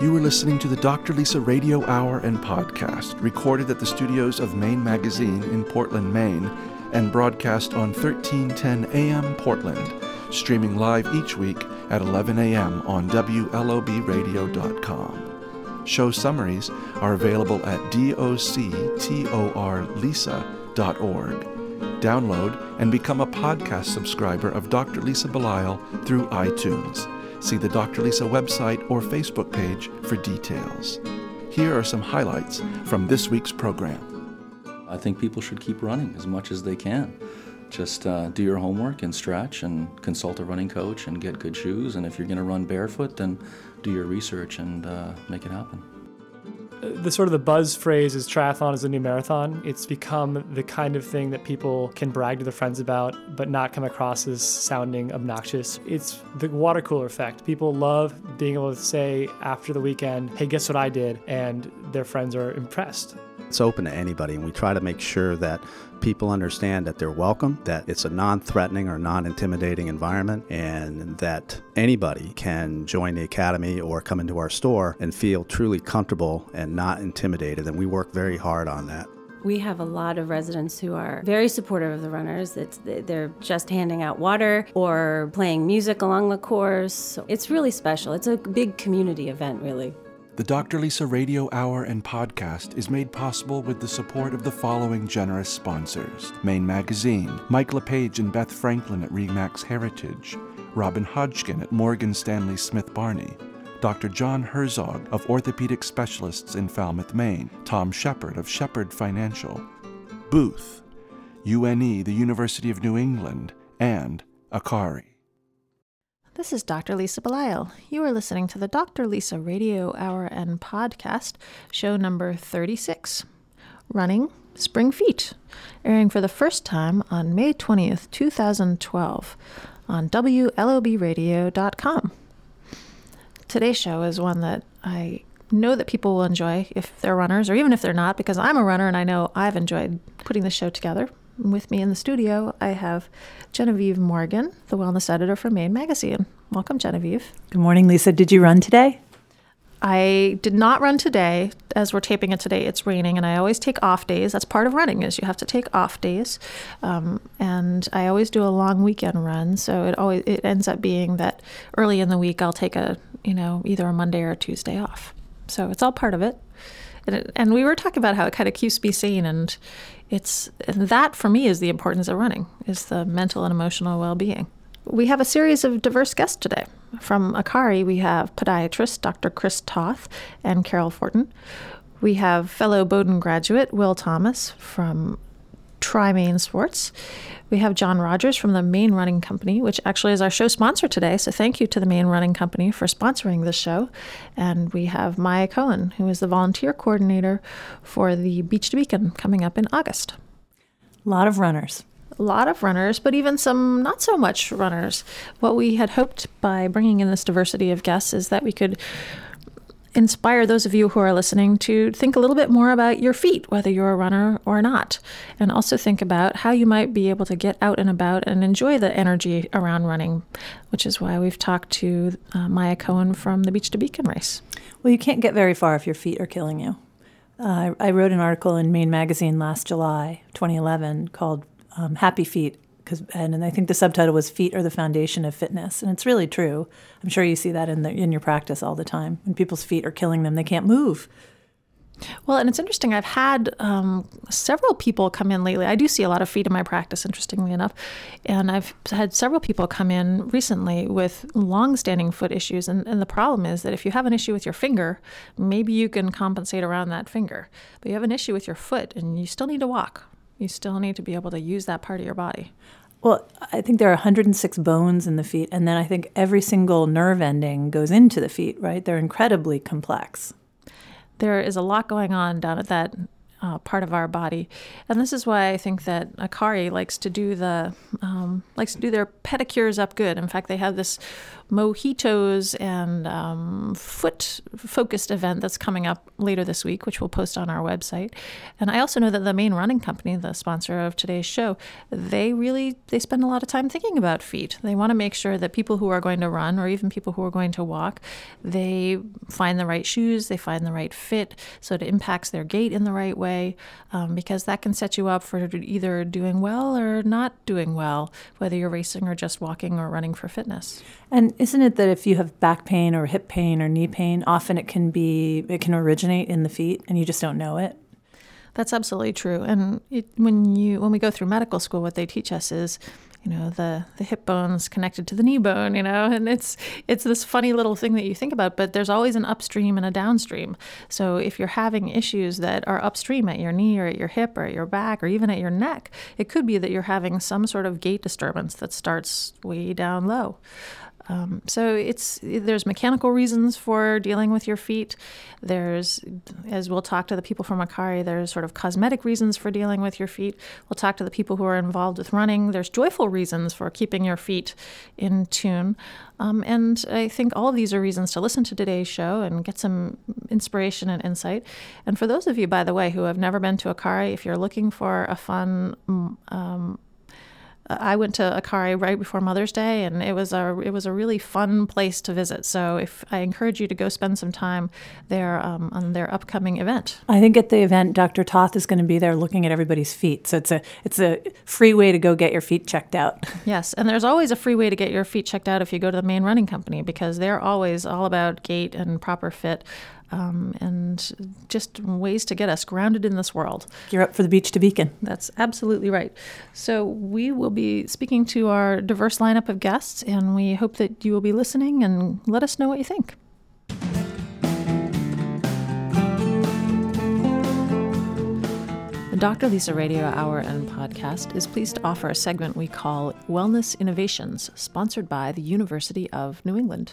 You are listening to the Dr. Lisa Radio Hour and podcast, recorded at the studios of Maine Magazine in Portland, Maine, and broadcast on 1310 AM Portland, streaming live each week at 11 a.m. on WLOBradio.com. Show summaries are available at doctorlisa.org. Download and become a podcast subscriber of Dr. Lisa Belisle through iTunes. See the Dr. Lisa website or Facebook page for details. Here are some highlights from this week's program. I think people should keep running as much as they can. Just uh, do your homework and stretch and consult a running coach and get good shoes. And if you're going to run barefoot, then do your research and uh, make it happen the sort of the buzz phrase is triathlon is a new marathon. It's become the kind of thing that people can brag to their friends about, but not come across as sounding obnoxious. It's the water cooler effect. People love being able to say after the weekend, hey, guess what I did? And their friends are impressed. It's open to anybody, and we try to make sure that people understand that they're welcome, that it's a non threatening or non intimidating environment, and that anybody can join the academy or come into our store and feel truly comfortable and not intimidated. And we work very hard on that. We have a lot of residents who are very supportive of the runners. It's, they're just handing out water or playing music along the course. It's really special. It's a big community event, really. The Dr. Lisa Radio Hour and podcast is made possible with the support of the following generous sponsors Maine Magazine, Mike LePage and Beth Franklin at Remax Heritage, Robin Hodgkin at Morgan Stanley Smith Barney, Dr. John Herzog of Orthopedic Specialists in Falmouth, Maine, Tom Shepard of Shepard Financial, Booth, UNE, the University of New England, and Akari. This is Dr. Lisa Belisle. You are listening to the Dr. Lisa Radio Hour and Podcast, show number 36 Running Spring Feet, airing for the first time on May 20th, 2012, on WLOBradio.com. Today's show is one that I know that people will enjoy if they're runners, or even if they're not, because I'm a runner and I know I've enjoyed putting the show together. With me in the studio, I have Genevieve Morgan, the wellness editor for Maine Magazine. Welcome, Genevieve. Good morning, Lisa. Did you run today? I did not run today. As we're taping it today, it's raining, and I always take off days. That's part of running is you have to take off days, um, and I always do a long weekend run. So it always it ends up being that early in the week I'll take a you know either a Monday or a Tuesday off. So it's all part of it. And, it, and we were talking about how it kind of keeps me sane, and it's and that for me is the importance of running is the mental and emotional well-being. We have a series of diverse guests today. From Akari, we have podiatrist Dr. Chris Toth and Carol Fortin. We have fellow Bowdoin graduate Will Thomas from Tri Maine Sports. We have John Rogers from the Maine Running Company, which actually is our show sponsor today. So thank you to the Maine Running Company for sponsoring this show. And we have Maya Cohen, who is the volunteer coordinator for the Beach to Beacon coming up in August. A lot of runners. A lot of runners, but even some not so much runners. What we had hoped by bringing in this diversity of guests is that we could inspire those of you who are listening to think a little bit more about your feet, whether you're a runner or not, and also think about how you might be able to get out and about and enjoy the energy around running, which is why we've talked to uh, Maya Cohen from the Beach to Beacon race. Well, you can't get very far if your feet are killing you. Uh, I wrote an article in Maine Magazine last July, 2011, called um, Happy Feet because and, and I think the subtitle was "Feet are the foundation of fitness," and it's really true. I'm sure you see that in the in your practice all the time. When people's feet are killing them, they can't move. Well, and it's interesting. I've had um, several people come in lately. I do see a lot of feet in my practice, interestingly enough. And I've had several people come in recently with long-standing foot issues. And, and the problem is that if you have an issue with your finger, maybe you can compensate around that finger. But you have an issue with your foot, and you still need to walk. You still need to be able to use that part of your body. Well, I think there are 106 bones in the feet, and then I think every single nerve ending goes into the feet, right? They're incredibly complex. There is a lot going on down at that uh, part of our body, and this is why I think that Akari likes to do the um, likes to do their pedicures up good. In fact, they have this mojitos and um, foot focused event that's coming up later this week, which we'll post on our website. And I also know that the Maine running company, the sponsor of today's show, they really they spend a lot of time thinking about feet. They want to make sure that people who are going to run or even people who are going to walk, they find the right shoes, they find the right fit, so it impacts their gait in the right way, um, because that can set you up for either doing well or not doing well, whether you're racing or just walking or running for fitness. And isn't it that if you have back pain or hip pain or knee pain, often it can be it can originate in the feet and you just don't know it? That's absolutely true. And it, when you when we go through medical school, what they teach us is, you know, the the hip bone's connected to the knee bone, you know, and it's it's this funny little thing that you think about, but there's always an upstream and a downstream. So if you're having issues that are upstream at your knee or at your hip or at your back or even at your neck, it could be that you're having some sort of gait disturbance that starts way down low. Um, so it's there's mechanical reasons for dealing with your feet. There's, as we'll talk to the people from Akari, there's sort of cosmetic reasons for dealing with your feet. We'll talk to the people who are involved with running. There's joyful reasons for keeping your feet in tune. Um, and I think all of these are reasons to listen to today's show and get some inspiration and insight. And for those of you, by the way, who have never been to Akari, if you're looking for a fun um, I went to Akari right before Mother's Day, and it was a it was a really fun place to visit. So if I encourage you to go spend some time there um, on their upcoming event. I think at the event, Dr. Toth is going to be there looking at everybody's feet. So it's a it's a free way to go get your feet checked out. Yes, and there's always a free way to get your feet checked out if you go to the Maine running company because they're always all about gait and proper fit um, and just ways to get us grounded in this world. You're up for the beach to beacon. That's absolutely right. So, we will be speaking to our diverse lineup of guests, and we hope that you will be listening and let us know what you think. The Dr. Lisa Radio Hour and podcast is pleased to offer a segment we call Wellness Innovations, sponsored by the University of New England.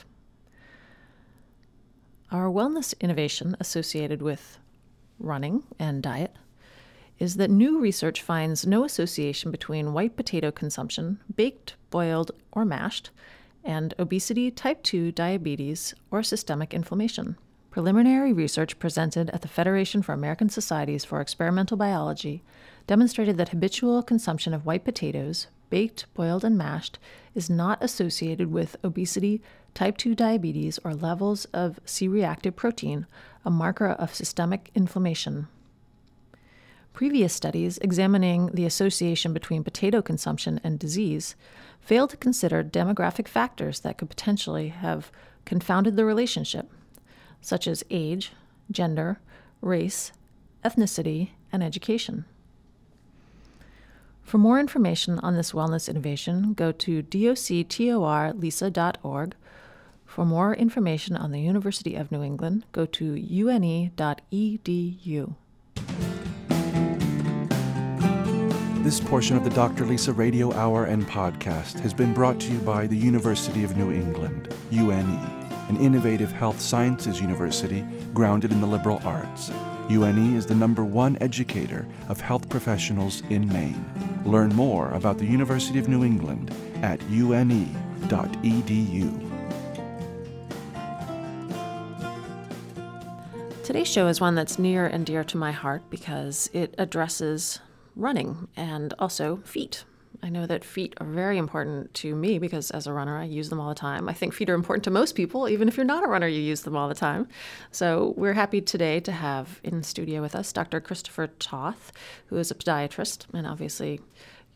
Our wellness innovation associated with running and diet is that new research finds no association between white potato consumption, baked, boiled, or mashed, and obesity, type 2 diabetes, or systemic inflammation. Preliminary research presented at the Federation for American Societies for Experimental Biology demonstrated that habitual consumption of white potatoes, baked, boiled, and mashed, is not associated with obesity, type 2 diabetes, or levels of C reactive protein, a marker of systemic inflammation. Previous studies examining the association between potato consumption and disease failed to consider demographic factors that could potentially have confounded the relationship, such as age, gender, race, ethnicity, and education. For more information on this wellness innovation, go to doctorlisa.org for more information on the University of New England, go to une.edu. This portion of the Dr. Lisa Radio Hour and podcast has been brought to you by the University of New England, UNE, an innovative health sciences university grounded in the liberal arts. UNE is the number one educator of health professionals in Maine. Learn more about the University of New England at une.edu. Today's show is one that's near and dear to my heart because it addresses running and also feet. I know that feet are very important to me because as a runner, I use them all the time. I think feet are important to most people. Even if you're not a runner, you use them all the time. So we're happy today to have in studio with us Dr. Christopher Toth, who is a podiatrist and obviously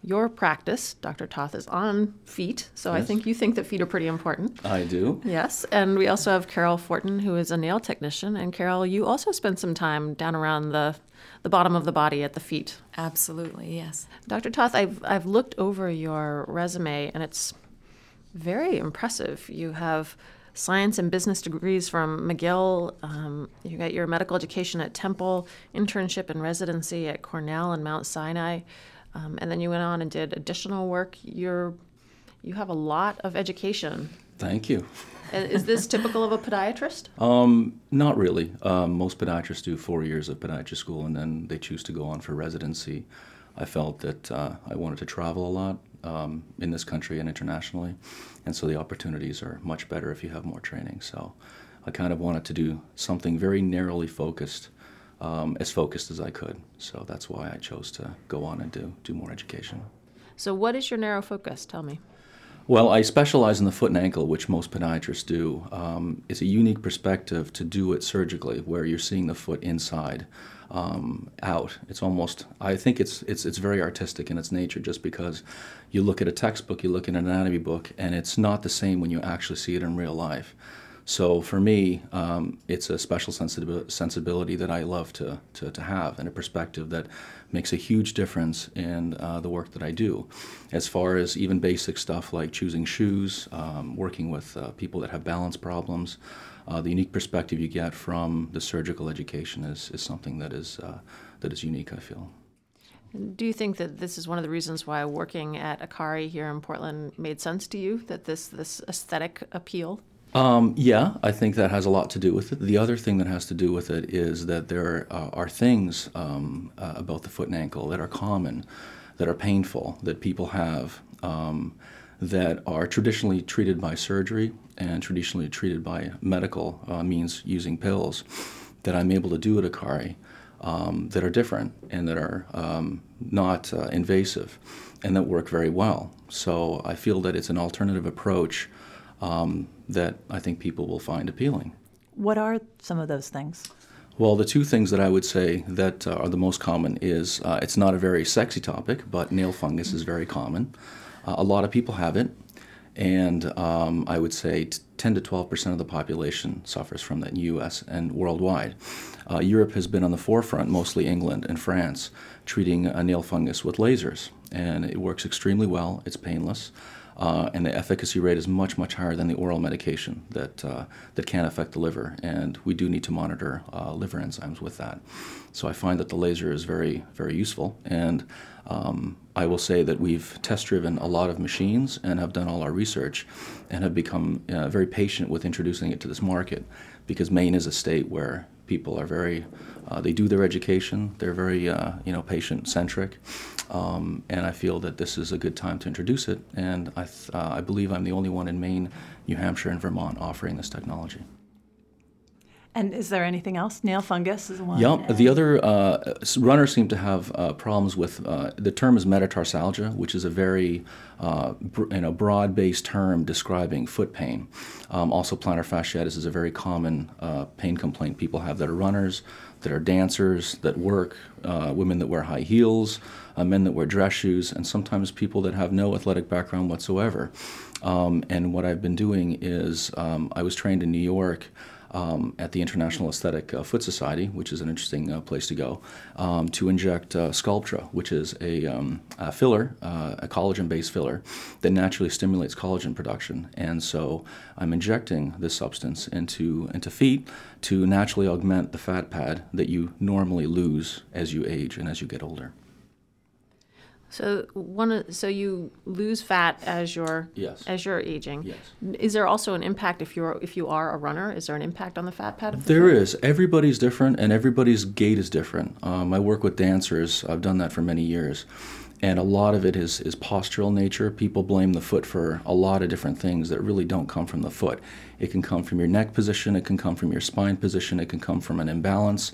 your practice, Dr. Toth, is on feet. So yes. I think you think that feet are pretty important. I do. Yes. And we also have Carol Fortin, who is a nail technician. And Carol, you also spend some time down around the, the bottom of the body at the feet. Absolutely, yes. Dr. Toth, I've, I've looked over your resume and it's very impressive. You have science and business degrees from McGill. Um, you got your medical education at Temple, internship and residency at Cornell and Mount Sinai. Um, and then you went on and did additional work. You're you have a lot of education. Thank you. Is this typical of a podiatrist? Um, not really. Um, most podiatrists do four years of podiatry school and then they choose to go on for residency. I felt that uh, I wanted to travel a lot um, in this country and internationally, and so the opportunities are much better if you have more training. So I kind of wanted to do something very narrowly focused, um, as focused as I could. So that's why I chose to go on and do, do more education. So, what is your narrow focus? Tell me. Well, I specialize in the foot and ankle, which most podiatrists do. Um, it's a unique perspective to do it surgically, where you're seeing the foot inside um, out. It's almost I think it's it's it's very artistic in its nature, just because you look at a textbook, you look at an anatomy book, and it's not the same when you actually see it in real life. So for me, um, it's a special sensibility that I love to, to, to, have and a perspective that makes a huge difference in uh, the work that I do. As far as even basic stuff like choosing shoes, um, working with uh, people that have balance problems, uh, the unique perspective you get from the surgical education is, is something that is, uh, that is unique, I feel. Do you think that this is one of the reasons why working at Akari here in Portland made sense to you? That this this aesthetic appeal? Um, yeah, I think that has a lot to do with it. The other thing that has to do with it is that there uh, are things um, uh, about the foot and ankle that are common, that are painful, that people have, um, that are traditionally treated by surgery and traditionally treated by medical uh, means using pills that I'm able to do at Akari um, that are different and that are um, not uh, invasive and that work very well. So I feel that it's an alternative approach um, that I think people will find appealing. What are some of those things? Well, the two things that I would say that uh, are the most common is uh, it's not a very sexy topic, but nail fungus is very common. Uh, a lot of people have it, and um, I would say 10 to 12 percent of the population suffers from that in the U.S. and worldwide. Uh, Europe has been on the forefront, mostly England and France, treating a nail fungus with lasers, and it works extremely well. It's painless. Uh, and the efficacy rate is much, much higher than the oral medication that, uh, that can affect the liver. And we do need to monitor uh, liver enzymes with that. So I find that the laser is very, very useful. And um, I will say that we've test driven a lot of machines and have done all our research and have become uh, very patient with introducing it to this market because Maine is a state where people are very, uh, they do their education, they're very, uh, you know, patient centric. Um, and I feel that this is a good time to introduce it. And I, th- uh, I believe I'm the only one in Maine, New Hampshire, and Vermont offering this technology. And is there anything else? Nail fungus is one. Yep. The other uh, runners seem to have uh, problems with uh, the term is metatarsalgia, which is a very uh, br- you know broad-based term describing foot pain. Um, also, plantar fasciitis is a very common uh, pain complaint people have that are runners, that are dancers, that work, uh, women that wear high heels, men that wear dress shoes, and sometimes people that have no athletic background whatsoever. Um, and what I've been doing is um, I was trained in New York um, at the International Aesthetic uh, Foot Society, which is an interesting uh, place to go, um, to inject uh, Sculptra, which is a, um, a filler, uh, a collagen based filler that naturally stimulates collagen production. And so I'm injecting this substance into, into feet to naturally augment the fat pad that you normally lose as you age and as you get older. So one, so you lose fat as you're yes. as you're aging. Yes. Is there also an impact if you're if you are a runner? Is there an impact on the fat pad? Of the there foot? is. Everybody's different, and everybody's gait is different. Um, I work with dancers. I've done that for many years, and a lot of it is is postural nature. People blame the foot for a lot of different things that really don't come from the foot. It can come from your neck position. It can come from your spine position. It can come from an imbalance.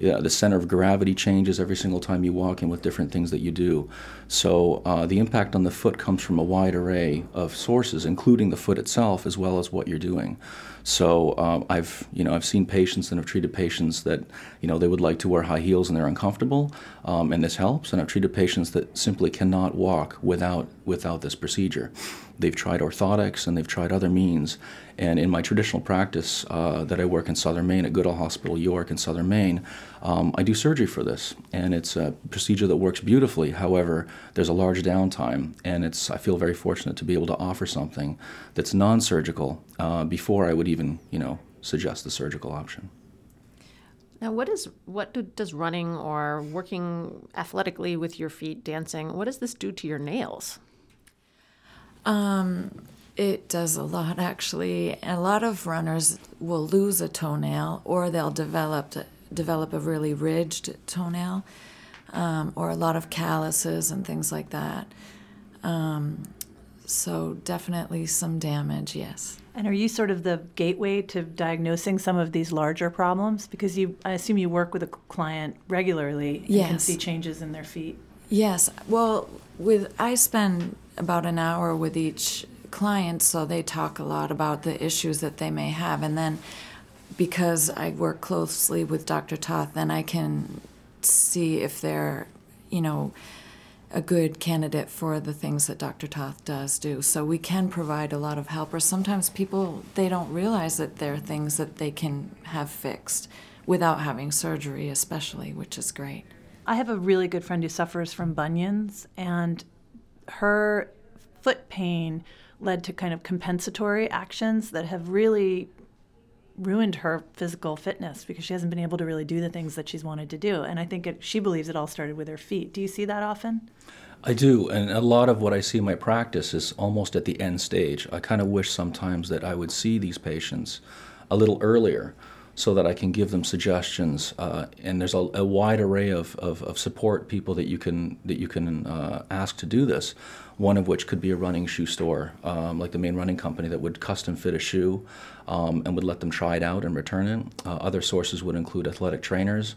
Yeah, the center of gravity changes every single time you walk and with different things that you do. So uh, the impact on the foot comes from a wide array of sources, including the foot itself as well as what you're doing. So um, I've you know I've seen patients and have treated patients that you know they would like to wear high heels and they're uncomfortable, um, and this helps. And I've treated patients that simply cannot walk without without this procedure. They've tried orthotics and they've tried other means. And in my traditional practice uh, that I work in Southern Maine at Goodall Hospital, York, in Southern Maine, um, I do surgery for this, and it's a procedure that works beautifully. However, there's a large downtime, and it's I feel very fortunate to be able to offer something that's non-surgical uh, before I would even you know suggest the surgical option. Now, what is what do, does running or working athletically with your feet, dancing, what does this do to your nails? Um, It does a lot, actually. A lot of runners will lose a toenail, or they'll develop develop a really ridged toenail, um, or a lot of calluses and things like that. Um, so definitely some damage, yes. And are you sort of the gateway to diagnosing some of these larger problems? Because you, I assume you work with a client regularly and yes. can see changes in their feet. Yes. Well, with I spend about an hour with each client, so they talk a lot about the issues that they may have, and then because I work closely with Dr. Toth, then I can see if they're, you know a good candidate for the things that Dr. Toth does do. So we can provide a lot of help. Or sometimes people they don't realize that there are things that they can have fixed without having surgery, especially, which is great. I have a really good friend who suffers from bunions, and her foot pain led to kind of compensatory actions that have really ruined her physical fitness because she hasn't been able to really do the things that she's wanted to do. And I think it, she believes it all started with her feet. Do you see that often? I do, and a lot of what I see in my practice is almost at the end stage. I kind of wish sometimes that I would see these patients a little earlier so that I can give them suggestions. Uh, and there's a, a, wide array of, of, of, support people that you can that you can uh, ask to do this. One of which could be a running shoe store, um, like the Maine running company that would custom fit a shoe um, and would let them try it out and return it. Uh, other sources would include athletic trainers.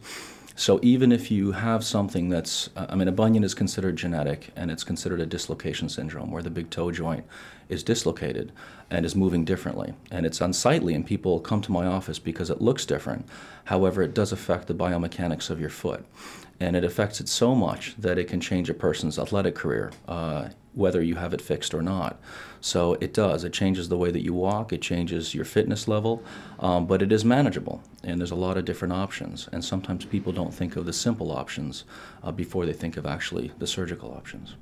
So even if you have something that's, uh, I mean, a bunion is considered genetic and it's considered a dislocation syndrome where the big toe joint is dislocated and is moving differently. And it's unsightly, and people come to my office because it looks different. However, it does affect the biomechanics of your foot. And it affects it so much that it can change a person's athletic career, uh, whether you have it fixed or not. So it does. It changes the way that you walk, it changes your fitness level, um, but it is manageable. And there's a lot of different options. And sometimes people don't think of the simple options uh, before they think of actually the surgical options.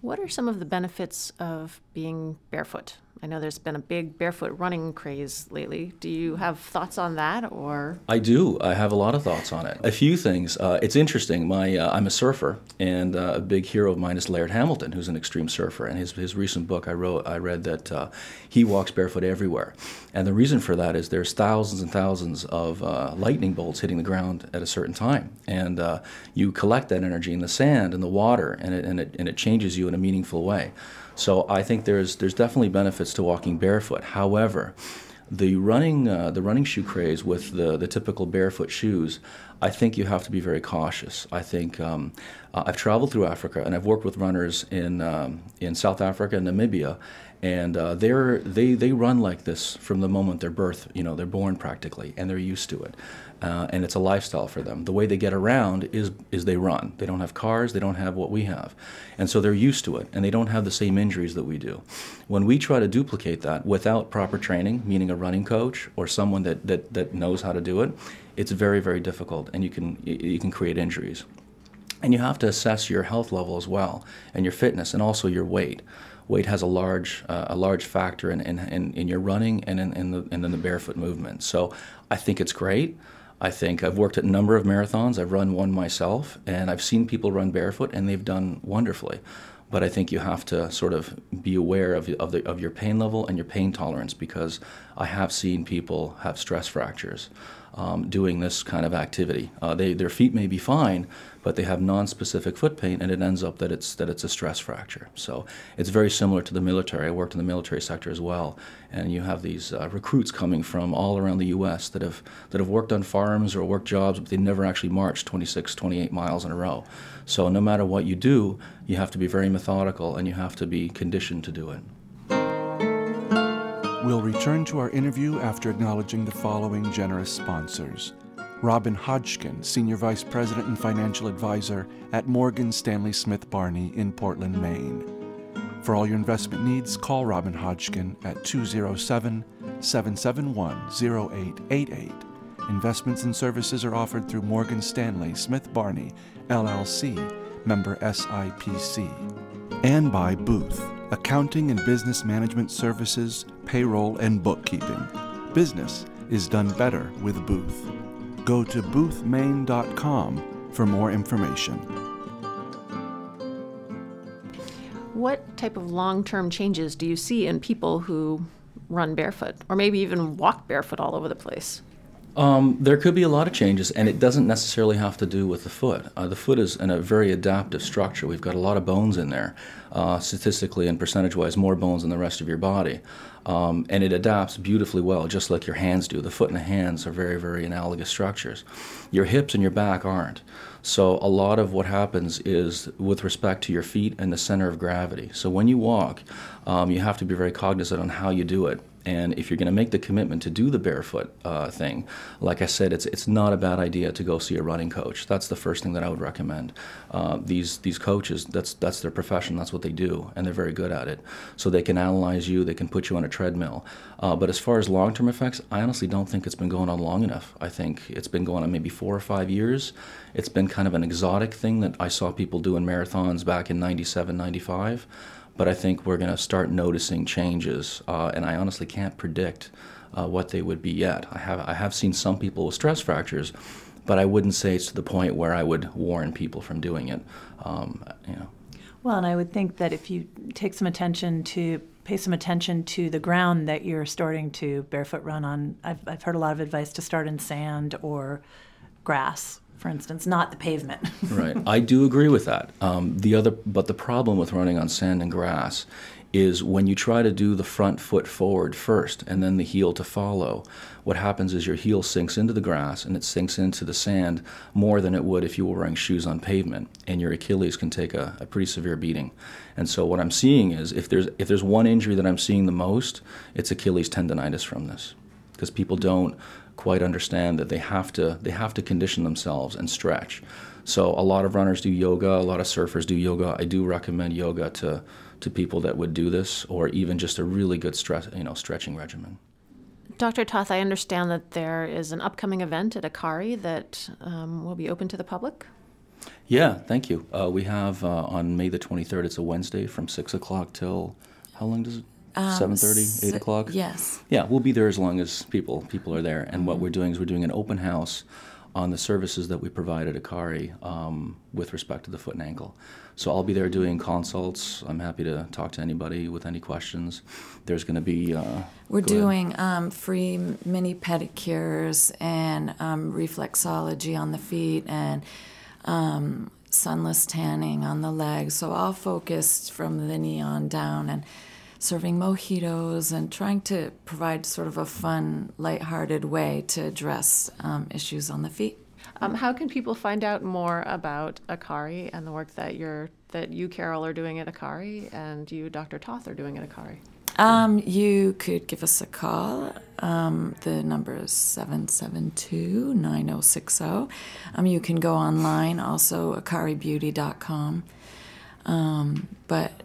What are some of the benefits of being barefoot? I know there's been a big barefoot running craze lately. Do you have thoughts on that, or? I do. I have a lot of thoughts on it. A few things. Uh, it's interesting. My uh, I'm a surfer, and uh, a big hero of mine is Laird Hamilton, who's an extreme surfer. And his his recent book I wrote, I read that uh, he walks barefoot everywhere, and the reason for that is there's thousands and thousands of uh, lightning bolts hitting the ground at a certain time, and uh, you collect that energy in the sand and the water, and it and it and it changes you in a meaningful way. So I think there's there's definitely benefits to walking barefoot. However, the running uh, the running shoe craze with the the typical barefoot shoes, I think you have to be very cautious. I think um, uh, I've traveled through Africa and I've worked with runners in um, in South Africa and Namibia, and uh, they're they they run like this from the moment they're birth. You know, they're born practically, and they're used to it uh, and it's a lifestyle for them. The way they get around is is they run. They don't have cars. They don't have what we have, and so they're used to it, and they don't have the same injuries that we do. When we try to duplicate that without proper training, meaning a running coach or someone that that, that knows how to do it, it's very very difficult, and you can you can create injuries. And you have to assess your health level as well, and your fitness, and also your weight weight has a large uh, a large factor in, in, in, in, your running and in, in the and in the barefoot movement. So I think it's great. I think I've worked at a number of marathons. I've run one myself, and I've seen people run barefoot, and they've done wonderfully. But I think you have to sort of be aware of, of, the, of your pain level and your pain tolerance because I have seen people have stress fractures um, doing this kind of activity. Uh, they, their feet may be fine, but they have non-specific foot pain, and it ends up that it's that it's a stress fracture. So it's very similar to the military. I worked in the military sector as well, and you have these uh, recruits coming from all around the U.S. that have that have worked on farms or worked jobs, but they never actually marched 26, 28 miles in a row. So no matter what you do, you have to be very methodical, and you have to be conditioned to do it. We'll return to our interview after acknowledging the following generous sponsors. Robin Hodgkin, Senior Vice President and Financial Advisor at Morgan Stanley Smith Barney in Portland, Maine. For all your investment needs, call Robin Hodgkin at 207 771 0888. Investments and services are offered through Morgan Stanley Smith Barney, LLC, member SIPC. And by Booth, accounting and business management services, payroll, and bookkeeping. Business is done better with Booth go to boothmaine.com for more information. what type of long term changes do you see in people who run barefoot or maybe even walk barefoot all over the place? Um, there could be a lot of changes, and it doesn't necessarily have to do with the foot. Uh, the foot is in a very adaptive structure. We've got a lot of bones in there, uh, statistically and percentage wise, more bones than the rest of your body. Um, and it adapts beautifully well, just like your hands do. The foot and the hands are very, very analogous structures. Your hips and your back aren't. So, a lot of what happens is with respect to your feet and the center of gravity. So, when you walk, um, you have to be very cognizant on how you do it. And if you're going to make the commitment to do the barefoot uh, thing, like I said, it's it's not a bad idea to go see a running coach. That's the first thing that I would recommend. Uh, these these coaches, that's that's their profession. That's what they do, and they're very good at it. So they can analyze you. They can put you on a treadmill. Uh, but as far as long-term effects, I honestly don't think it's been going on long enough. I think it's been going on maybe four or five years. It's been kind of an exotic thing that I saw people do in marathons back in 97, 95 but I think we're going to start noticing changes, uh, and I honestly can't predict uh, what they would be yet. I have I have seen some people with stress fractures, but I wouldn't say it's to the point where I would warn people from doing it. Um, you know. Well, and I would think that if you take some attention to pay some attention to the ground that you're starting to barefoot run on, I've I've heard a lot of advice to start in sand or grass for instance, not the pavement. right. I do agree with that. Um, the other, but the problem with running on sand and grass is when you try to do the front foot forward first and then the heel to follow, what happens is your heel sinks into the grass and it sinks into the sand more than it would if you were wearing shoes on pavement, and your Achilles can take a, a pretty severe beating. And so what I'm seeing is if there's if there's one injury that I'm seeing the most, it's Achilles tendonitis from this, because people don't quite understand that they have to they have to condition themselves and stretch. So a lot of runners do yoga, a lot of surfers do yoga. I do recommend yoga to to people that would do this, or even just a really good stress you know stretching regimen. Dr. Toth, I understand that there is an upcoming event at Akari that um, will be open to the public. Yeah, thank you. Uh, we have uh, on May the 23rd, it's a Wednesday from 6 o'clock till, how long does it um, Seven thirty, eight o'clock. Yes. Yeah, we'll be there as long as people people are there. And mm-hmm. what we're doing is we're doing an open house on the services that we provide at Akari um, with respect to the foot and ankle. So I'll be there doing consults. I'm happy to talk to anybody with any questions. There's going to be. Uh, We're doing um, free mini pedicures and um, reflexology on the feet and um, sunless tanning on the legs. So all focused from the knee on down and serving mojitos and trying to provide sort of a fun, lighthearted way to address um, issues on the feet. Um, how can people find out more about Akari and the work that you're that you, Carol, are doing at Akari, and you, Dr. Toth, are doing at Akari? Um, you could give us a call. Um, the number is 772 9060. Um, you can go online, also akaribeauty.com. Um, but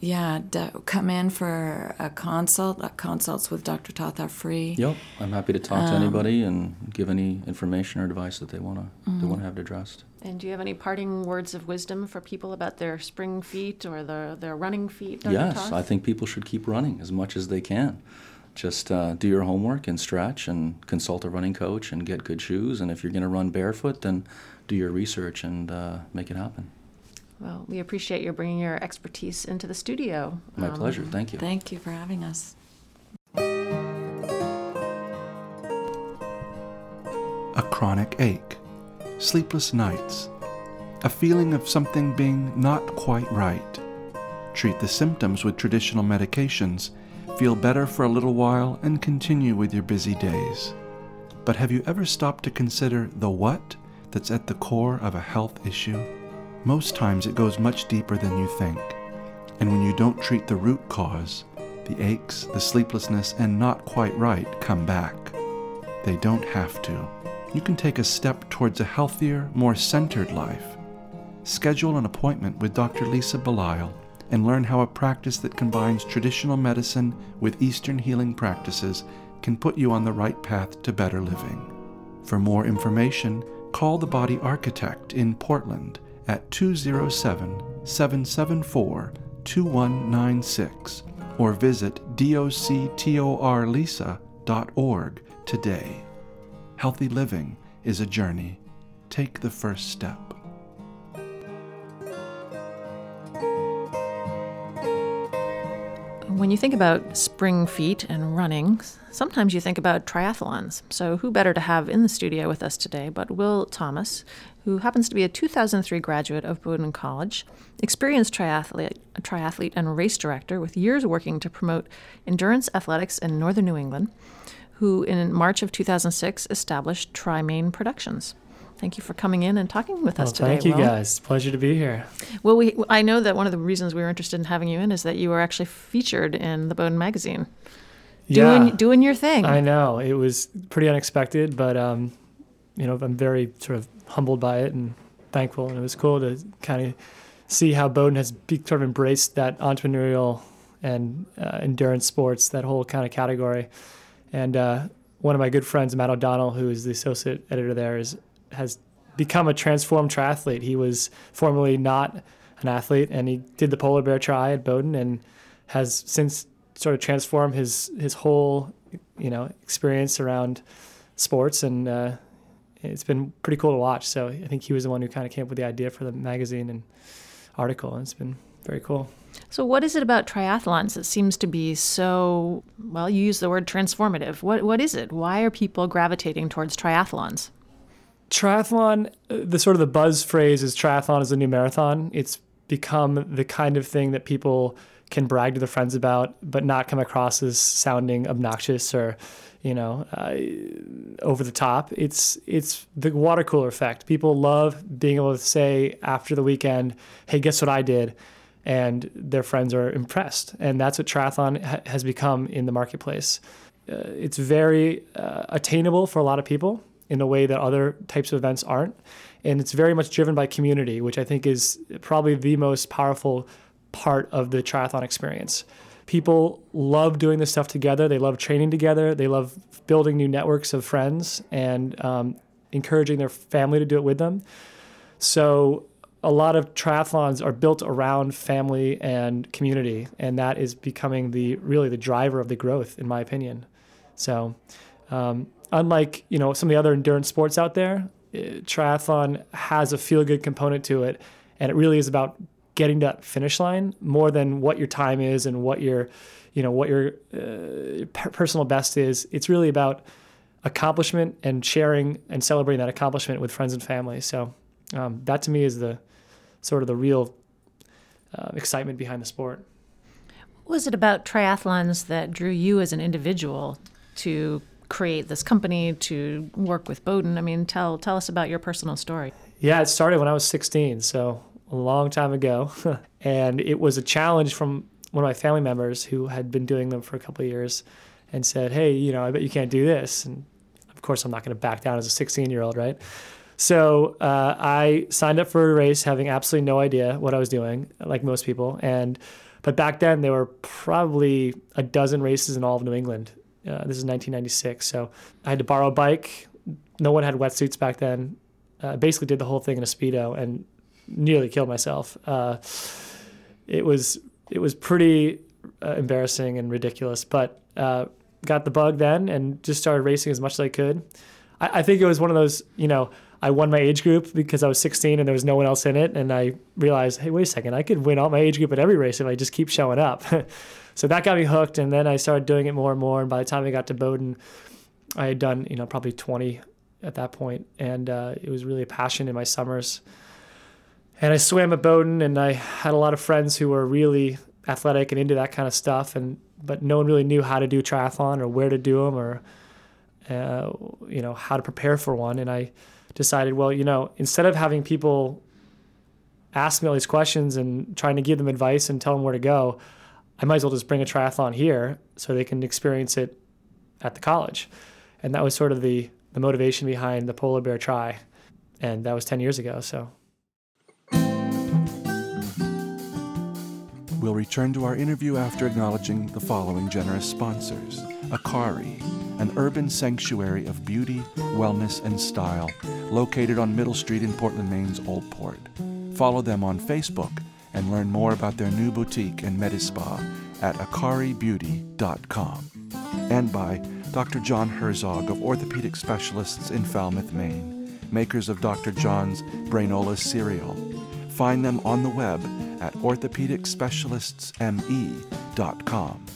yeah, come in for a consult. Uh, consults with Dr. Toth are free. Yep, I'm happy to talk um, to anybody and give any information or advice that they want to mm-hmm. they want to have addressed. And do you have any parting words of wisdom for people about their spring feet or their their running feet? Dr. Yes, Toth? I think people should keep running as much as they can. Just uh, do your homework and stretch and consult a running coach and get good shoes. And if you're going to run barefoot, then do your research and uh, make it happen. Well, we appreciate your bringing your expertise into the studio. My um, pleasure. Thank you. Thank you for having us. A chronic ache, sleepless nights, a feeling of something being not quite right. Treat the symptoms with traditional medications, feel better for a little while, and continue with your busy days. But have you ever stopped to consider the what that's at the core of a health issue? Most times it goes much deeper than you think. And when you don't treat the root cause, the aches, the sleeplessness, and not quite right come back. They don't have to. You can take a step towards a healthier, more centered life. Schedule an appointment with Dr. Lisa Belisle and learn how a practice that combines traditional medicine with Eastern healing practices can put you on the right path to better living. For more information, call the Body Architect in Portland at 207 774 2196 or visit doctorlisa.org today. Healthy living is a journey. Take the first step. When you think about spring feet and running, sometimes you think about triathlons. So, who better to have in the studio with us today but Will Thomas, who happens to be a 2003 graduate of Bowdoin College, experienced triathlete, triathlete and race director with years working to promote endurance athletics in northern New England, who in March of 2006 established TriMaine Productions. Thank you for coming in and talking with us Well, today. thank you Will. guys. Pleasure to be here. Well, we I know that one of the reasons we were interested in having you in is that you were actually featured in the Bowdoin magazine, yeah, doing your thing. I know it was pretty unexpected, but um, you know, I'm very sort of humbled by it and thankful, and it was cool to kind of see how Bowdoin has be, sort of embraced that entrepreneurial and uh, endurance sports, that whole kind of category. And uh, one of my good friends, Matt O'Donnell, who is the associate editor there, is has become a transformed triathlete. He was formerly not an athlete, and he did the polar bear try at Bowdoin, and has since sort of transform his his whole you know experience around sports, and uh, it's been pretty cool to watch. So I think he was the one who kind of came up with the idea for the magazine and article, and it's been very cool. so, what is it about triathlons that seems to be so well? You use the word transformative. What what is it? Why are people gravitating towards triathlons? triathlon uh, the sort of the buzz phrase is triathlon is a new marathon it's become the kind of thing that people can brag to their friends about but not come across as sounding obnoxious or you know uh, over the top. It's it's the water cooler effect. People love being able to say after the weekend hey guess what i did? And their friends are impressed. And that's what triathlon ha- has become in the marketplace. Uh, it's very uh, attainable for a lot of people in a way that other types of events aren't. And it's very much driven by community, which I think is probably the most powerful part of the triathlon experience. People love doing this stuff together. They love training together. They love building new networks of friends and um, encouraging their family to do it with them. So a lot of triathlons are built around family and community, and that is becoming the really the driver of the growth, in my opinion. So, um, unlike you know some of the other endurance sports out there, eh, triathlon has a feel good component to it, and it really is about getting to that finish line more than what your time is and what your you know what your uh, personal best is. It's really about accomplishment and sharing and celebrating that accomplishment with friends and family. So um, that to me is the sort of the real uh, excitement behind the sport. What was it about triathlons that drew you as an individual to create this company to work with Bowdoin? I mean, tell tell us about your personal story. Yeah, it started when I was 16, so a long time ago. and it was a challenge from one of my family members who had been doing them for a couple of years and said, Hey, you know, I bet you can't do this. And of course, I'm not going to back down as a 16 year old, right? So uh, I signed up for a race having absolutely no idea what I was doing, like most people. And but back then there were probably a dozen races in all of New England. Uh, this is 1996, so I had to borrow a bike. No one had wetsuits back then. Uh, basically, did the whole thing in a speedo and nearly killed myself. Uh, it was it was pretty uh, embarrassing and ridiculous, but uh, got the bug then and just started racing as much as I could. I, I think it was one of those, you know, I won my age group because I was 16 and there was no one else in it, and I realized, hey, wait a second, I could win all my age group at every race if I just keep showing up. so that got me hooked, and then I started doing it more and more. And by the time I got to Bowdoin, I had done, you know, probably 20 at that point, and uh, it was really a passion in my summers. And I swam at Bowdoin, and I had a lot of friends who were really athletic and into that kind of stuff, and but no one really knew how to do triathlon or where to do them or uh, you know how to prepare for one. And I decided, well, you know, instead of having people ask me all these questions and trying to give them advice and tell them where to go, I might as well just bring a triathlon here so they can experience it at the college. And that was sort of the the motivation behind the polar bear try, and that was 10 years ago. So. We'll return to our interview after acknowledging the following generous sponsors Akari, an urban sanctuary of beauty, wellness, and style located on Middle Street in Portland, Maine's Old Port. Follow them on Facebook and learn more about their new boutique and Medispa at akaribeauty.com. And by Dr. John Herzog of Orthopedic Specialists in Falmouth, Maine, makers of Dr. John's Brainola cereal. Find them on the web at orthopedicspecialistsme.com.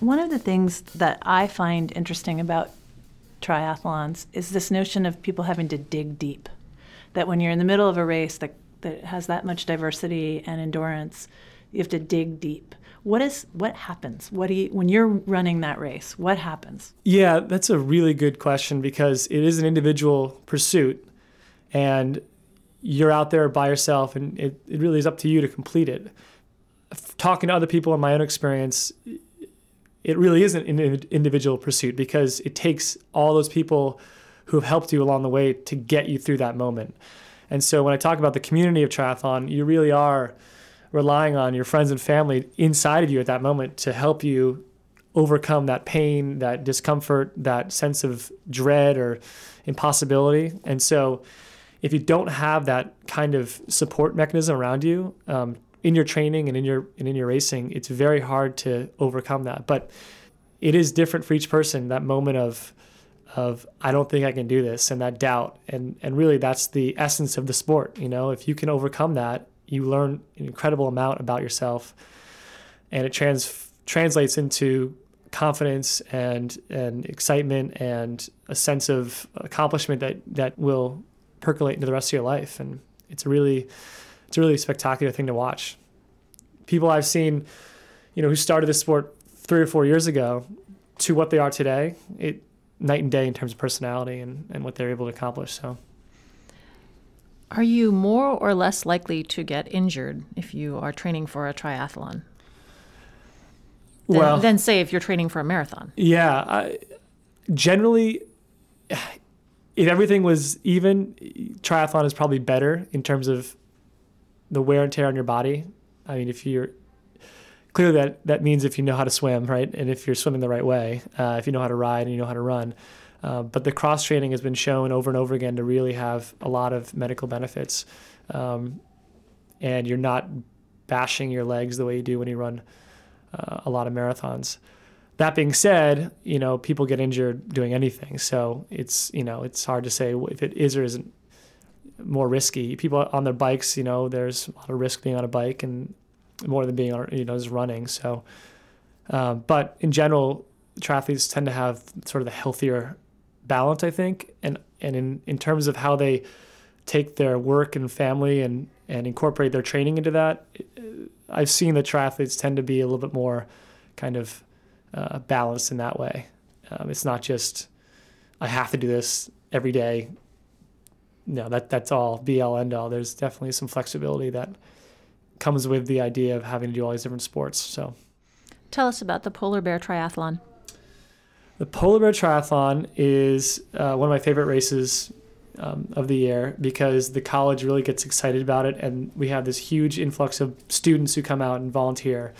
One of the things that I find interesting about triathlons is this notion of people having to dig deep. That when you're in the middle of a race that, that has that much diversity and endurance, you have to dig deep. What is what happens? What do you when you're running that race? What happens? Yeah, that's a really good question because it is an individual pursuit and you're out there by yourself and it, it really is up to you to complete it. Talking to other people in my own experience, it really isn't an individual pursuit because it takes all those people who have helped you along the way to get you through that moment. And so when I talk about the community of triathlon, you really are relying on your friends and family inside of you at that moment to help you overcome that pain, that discomfort, that sense of dread or impossibility. And so, if you don't have that kind of support mechanism around you um, in your training and in your and in your racing, it's very hard to overcome that. But it is different for each person. That moment of of I don't think I can do this and that doubt and and really that's the essence of the sport. You know, if you can overcome that you learn an incredible amount about yourself, and it trans translates into confidence and and excitement and a sense of accomplishment that that will percolate into the rest of your life. And it's a really it's a really spectacular thing to watch. People I've seen, you know, who started this sport three or four years ago to what they are today, it night and day in terms of personality and, and what they're able to accomplish. So are you more or less likely to get injured if you are training for a triathlon? Than, well, than say if you're training for a marathon. Yeah, I, generally, if everything was even, triathlon is probably better in terms of the wear and tear on your body. I mean, if you're clearly that that means if you know how to swim, right, and if you're swimming the right way, uh, if you know how to ride and you know how to run, uh, but the cross training has been shown over and over again to really have a lot of medical benefits. Um, and you're not bashing your legs the way you do when you run uh, a lot of marathons. That being said, you know, people get injured doing anything. So it's, you know, it's hard to say if it is or isn't more risky. People on their bikes, you know, there's a lot of risk being on a bike and more than being on, you know, just running. So, um, but in general, triathletes tend to have sort of the healthier balance, I think, and and in, in terms of how they take their work and family and and incorporate their training into that, I've seen that triathletes tend to be a little bit more kind of uh, balanced in that way. Um, it's not just I have to do this every day. No, that that's all be all end all. There's definitely some flexibility that comes with the idea of having to do all these different sports. So, tell us about the Polar Bear Triathlon. The Polar Bear Triathlon is uh, one of my favorite races um, of the year because the college really gets excited about it, and we have this huge influx of students who come out and volunteer.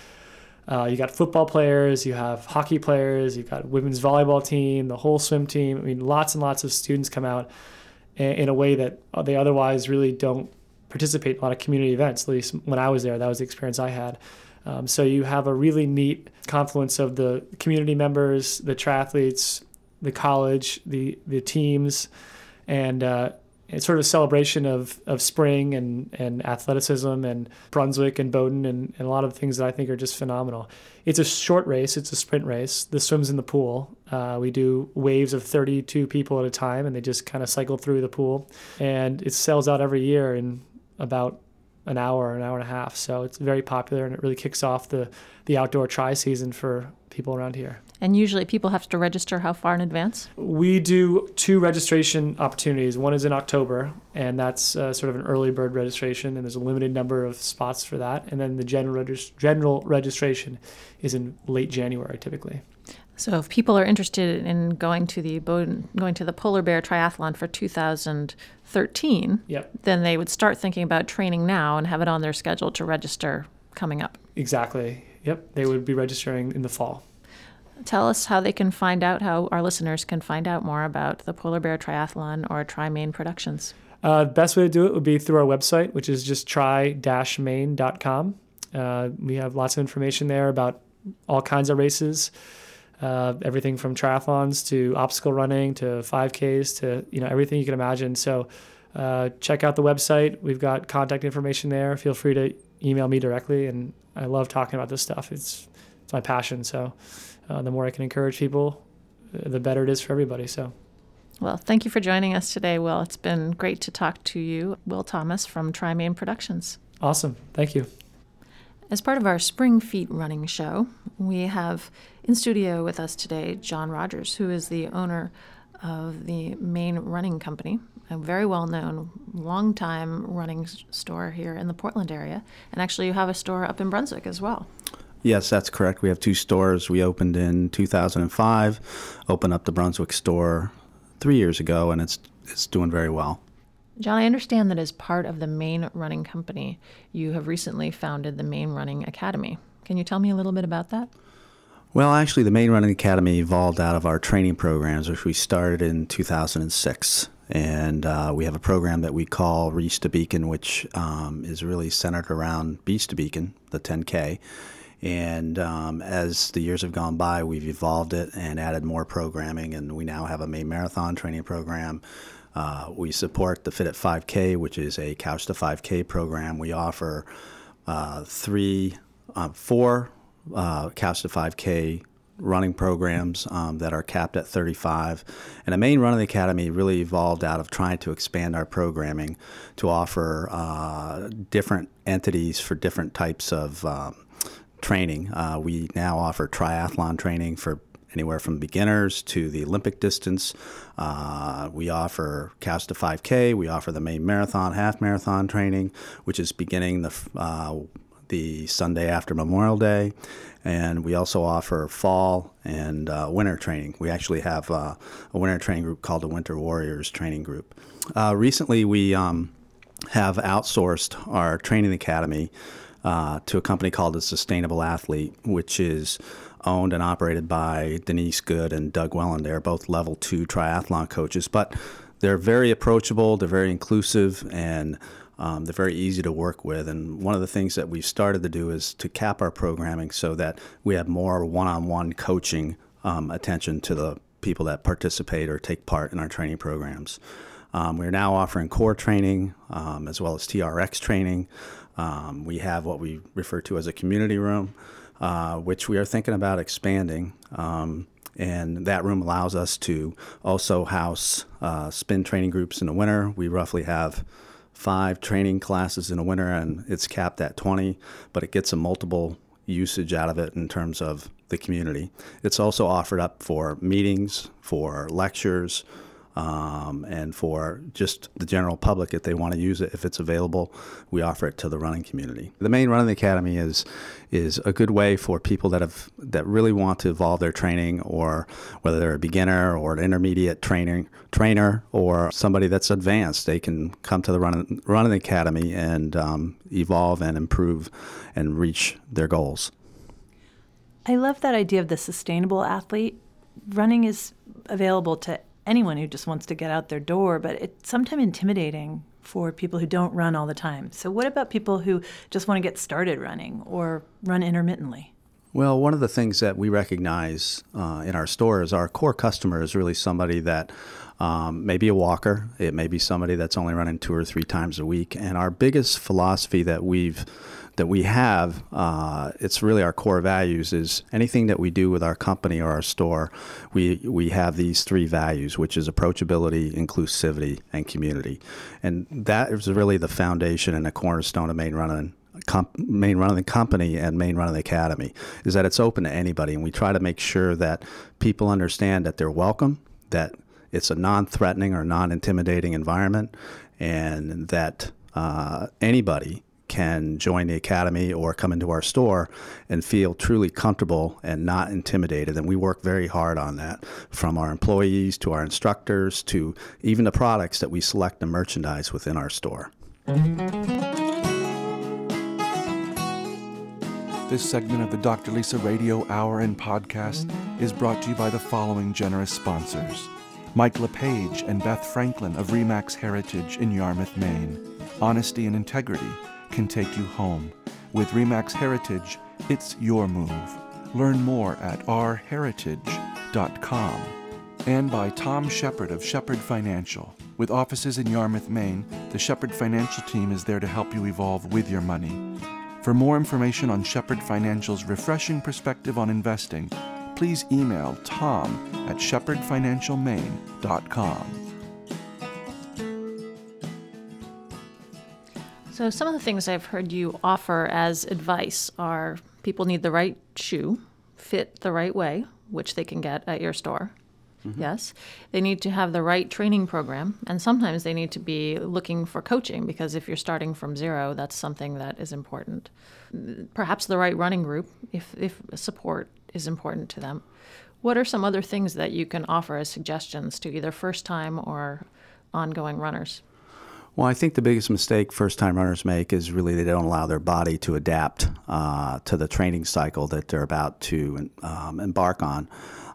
Uh, you got football players, you have hockey players, you've got women's volleyball team, the whole swim team. I mean, lots and lots of students come out in, a way that they otherwise really don't participate in a lot of community events. At least when I was there, that was the experience I had. Um, so you have a really neat confluence of the community members, the triathletes, the college, the the teams, and uh, it's sort of a celebration of, of spring and, and athleticism and Brunswick and Bowdoin and, and a lot of things that I think are just phenomenal. It's a short race, it's a sprint race. The swim's in the pool. Uh, we do waves of 32 people at a time and they just kind of cycle through the pool. And it sells out every year in about an hour, an hour and a half. So it's very popular and it really kicks off the, the outdoor tri season for people around here. And usually people have to register how far in advance? We do two registration opportunities. One is in October, and that's uh, sort of an early bird registration, and there's a limited number of spots for that. And then the general, regis- general registration is in late January typically. So if people are interested in going to the going to the polar bear triathlon for 2013, yep. then they would start thinking about training now and have it on their schedule to register coming up. Exactly. Yep, they would be registering in the fall. Tell us how they can find out how our listeners can find out more about the Polar Bear Triathlon or Tri-Maine Productions. Uh, the best way to do it would be through our website, which is just trimaine.com. Uh, we have lots of information there about all kinds of races uh, everything from triathlons to obstacle running to 5Ks to you know everything you can imagine. So uh, check out the website. We've got contact information there. Feel free to email me directly. And I love talking about this stuff. It's it's my passion. So uh, the more I can encourage people, uh, the better it is for everybody. So. Well, thank you for joining us today, Will. It's been great to talk to you, Will Thomas from Tri-Maine Productions. Awesome. Thank you. As part of our Spring Feet running show, we have in studio with us today John Rogers, who is the owner of the Maine Running Company, a very well known, long time running store here in the Portland area. And actually, you have a store up in Brunswick as well. Yes, that's correct. We have two stores. We opened in 2005, opened up the Brunswick store three years ago, and it's it's doing very well. John, I understand that as part of the Maine Running Company, you have recently founded the Maine Running Academy. Can you tell me a little bit about that? Well, actually, the Maine Running Academy evolved out of our training programs, which we started in 2006. And uh, we have a program that we call Reach to Beacon, which um, is really centered around Beach to Beacon, the 10K. And um, as the years have gone by, we've evolved it and added more programming. And we now have a Maine Marathon training program. Uh, we support the Fit at 5K, which is a Couch to 5K program. We offer uh, three, uh, four uh, Couch to 5K running programs um, that are capped at 35. And the main run of the academy really evolved out of trying to expand our programming to offer uh, different entities for different types of um, training. Uh, we now offer triathlon training for anywhere from beginners to the Olympic distance. Uh, we offer Couch to 5K. We offer the Maine marathon, half marathon training, which is beginning the uh, the Sunday after Memorial Day, and we also offer fall and uh, winter training. We actually have uh, a winter training group called the Winter Warriors Training Group. Uh, recently, we um, have outsourced our training academy uh, to a company called the Sustainable Athlete, which is owned and operated by Denise Good and Doug Welland. They're both level two triathlon coaches, but they're very approachable, they're very inclusive, and um, they're very easy to work with. And one of the things that we've started to do is to cap our programming so that we have more one on one coaching um, attention to the people that participate or take part in our training programs. Um, we're now offering core training um, as well as TRX training. Um, we have what we refer to as a community room, uh, which we are thinking about expanding. Um, and that room allows us to also house uh, spin training groups in the winter. We roughly have five training classes in the winter, and it's capped at 20, but it gets a multiple usage out of it in terms of the community. It's also offered up for meetings, for lectures, um, and for just the general public if they want to use it if it's available we offer it to the running community the Maine running academy is is a good way for people that have that really want to evolve their training or whether they're a beginner or an intermediate training trainer or somebody that's advanced they can come to the running running academy and um, evolve and improve and reach their goals I love that idea of the sustainable athlete. Running is available to anyone who just wants to get out their door, but it's sometimes intimidating for people who don't run all the time. So, what about people who just want to get started running or run intermittently? Well, one of the things that we recognize uh, in our store is our core customer is really somebody that um, may be a walker. It may be somebody that's only running two or three times a week. And our biggest philosophy that we've that we have, uh, it's really our core values. Is anything that we do with our company or our store, we we have these three values, which is approachability, inclusivity, and community, and that is really the foundation and the cornerstone of Maine Running Comp, main run of the company and main run of the academy is that it's open to anybody and we try to make sure that people understand that they're welcome that it's a non-threatening or non-intimidating environment and that uh, anybody can join the academy or come into our store and feel truly comfortable and not intimidated. And we work very hard on that from our employees to our instructors to even the products that we select and merchandise within our store. This segment of the Dr. Lisa Radio Hour and Podcast is brought to you by the following generous sponsors Mike LePage and Beth Franklin of Remax Heritage in Yarmouth, Maine. Honesty and integrity can take you home. With Remax Heritage, it's your move. Learn more at rheritage.com. And by Tom Shepard of Shepard Financial. With offices in Yarmouth, Maine, the Shepard Financial team is there to help you evolve with your money. For more information on Shepherd Financial's refreshing perspective on investing, please email tom at shepherdfinancialmaine.com. So, some of the things I've heard you offer as advice are people need the right shoe, fit the right way, which they can get at your store. Mm-hmm. Yes. They need to have the right training program. And sometimes they need to be looking for coaching because if you're starting from zero, that's something that is important. Perhaps the right running group, if, if support is important to them. What are some other things that you can offer as suggestions to either first time or ongoing runners? Well, I think the biggest mistake first time runners make is really they don't allow their body to adapt uh, to the training cycle that they're about to um, embark on.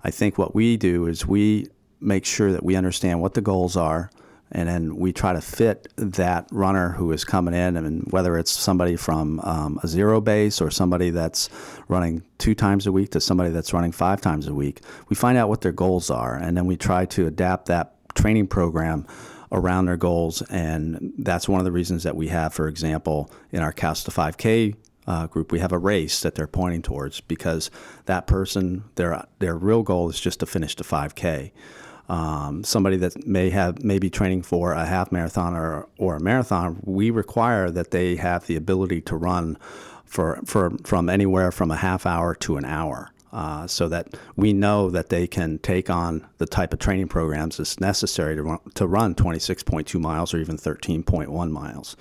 I think what we do is we make sure that we understand what the goals are, and then we try to fit that runner who is coming in, and whether it's somebody from um, a zero base or somebody that's running two times a week to somebody that's running five times a week, we find out what their goals are, and then we try to adapt that training program around their goals. And that's one of the reasons that we have, for example, in our Couch to 5K uh, group, we have a race that they're pointing towards because that person, their their real goal is just to finish the 5K. Um, somebody that may have maybe training for a half marathon or, or a marathon, we require that they have the ability to run for, for from anywhere from a half hour to an hour. Uh, so that we know that they can take on the type of training programs that's necessary to run, to run 26.2 miles or even 13.1 miles.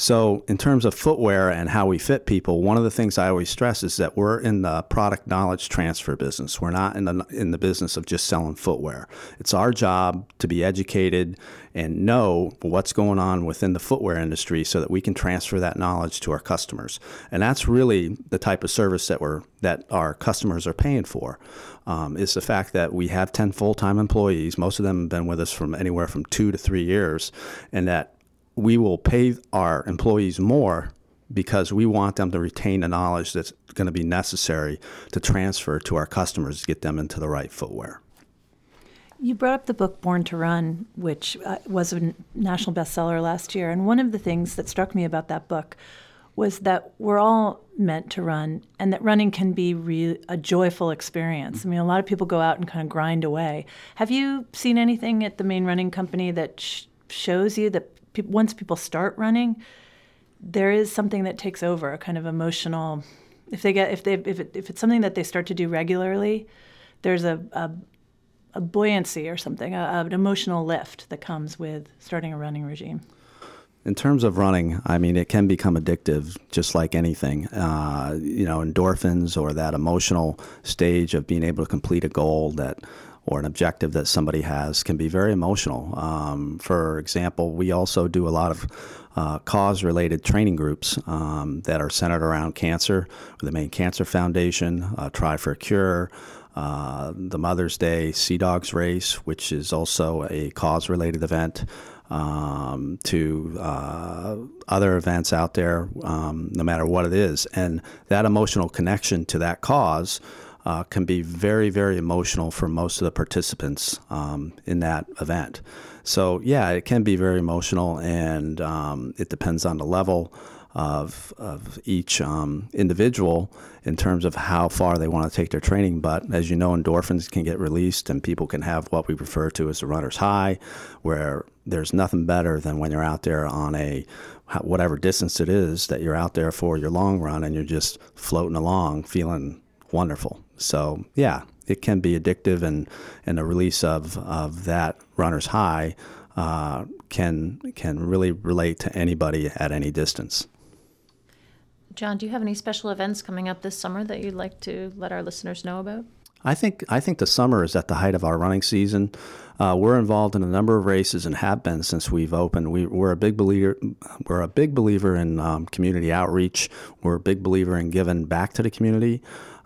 So, in terms of footwear and how we fit people, one of the things I always stress is that we're in the product knowledge transfer business. We're not in the in the business of just selling footwear. It's our job to be educated and know what's going on within the footwear industry so that we can transfer that knowledge to our customers. And that's really the type of service that we're that our customers are paying for. Um, is the fact that we have 10 full-time employees. Most of them have been with us from anywhere from two to three years, and that we will pay our employees more because we want them to retain the knowledge that's going to be necessary to transfer to our customers to get them into the right footwear. You brought up the book Born to Run, which uh, was a national bestseller last year. And one of the things that struck me about that book was that we're all meant to run and that running can be re- a joyful experience. I mean, a lot of people go out and kind of grind away. Have you seen anything at the Maine running company that sh- shows you that pe- once people start running, there is something that takes over, a kind of emotional. If they get if they if it, if it's something that they start to do regularly, there's a a, a buoyancy or something, a, an emotional lift that comes with starting a running regime. In terms of running, I mean, it can become addictive, just like anything. Uh, you know, endorphins or that emotional stage of being able to complete a goal that or an objective that somebody has can be very emotional. Um, for example, we also do a lot of uh, cause related training groups um, that are centered around cancer, the Maine Cancer Foundation, uh, Tri for a Cure. Uh, the Mother's Day Sea Dogs Race, which is also a cause related event, um, to uh, other events out there, um, no matter what it is. And that emotional connection to that cause uh, can be very, very emotional for most of the participants um, in that event. So, yeah, it can be very emotional, and um, it depends on the level of, of each um, individual in terms of how far they want to take their training. But as you know, endorphins can get released, and people can have what we refer to as a runner's high, where there's nothing better than when you're out there on a whatever distance it is that you're out there for your long run and you're just floating along feeling wonderful. So yeah, it can be addictive, and and the release of of that runner's high uh, can can really relate to anybody at any distance. John, do you have any special events coming up this summer that you'd like to let our listeners know about? I think I think the summer is at the height of our running season. Uh, we're involved in a number of races and have been since we've opened. We, are a big believer. We're a big believer in um, community outreach. We're a big believer in giving back to the community.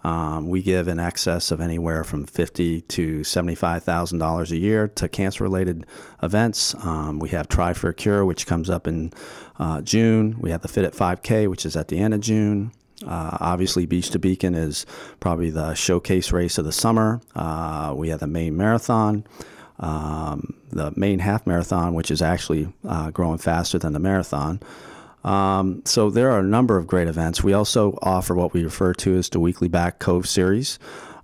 Um, we give in excess of anywhere from fifty to seventy-five thousand dollars a year to cancer-related events. Um, we have Tri for a Cure, which comes up in uh, June. We have the Fit at 5K, which is at the end of June. Uh, obviously, Beach to Beacon is probably the showcase race of the summer. Uh, we have the Maine Marathon, um, the Maine Half Marathon, which is actually uh, growing faster than the marathon. Um, so there are a number of great events. We also offer what we refer to as the weekly Back Cove series,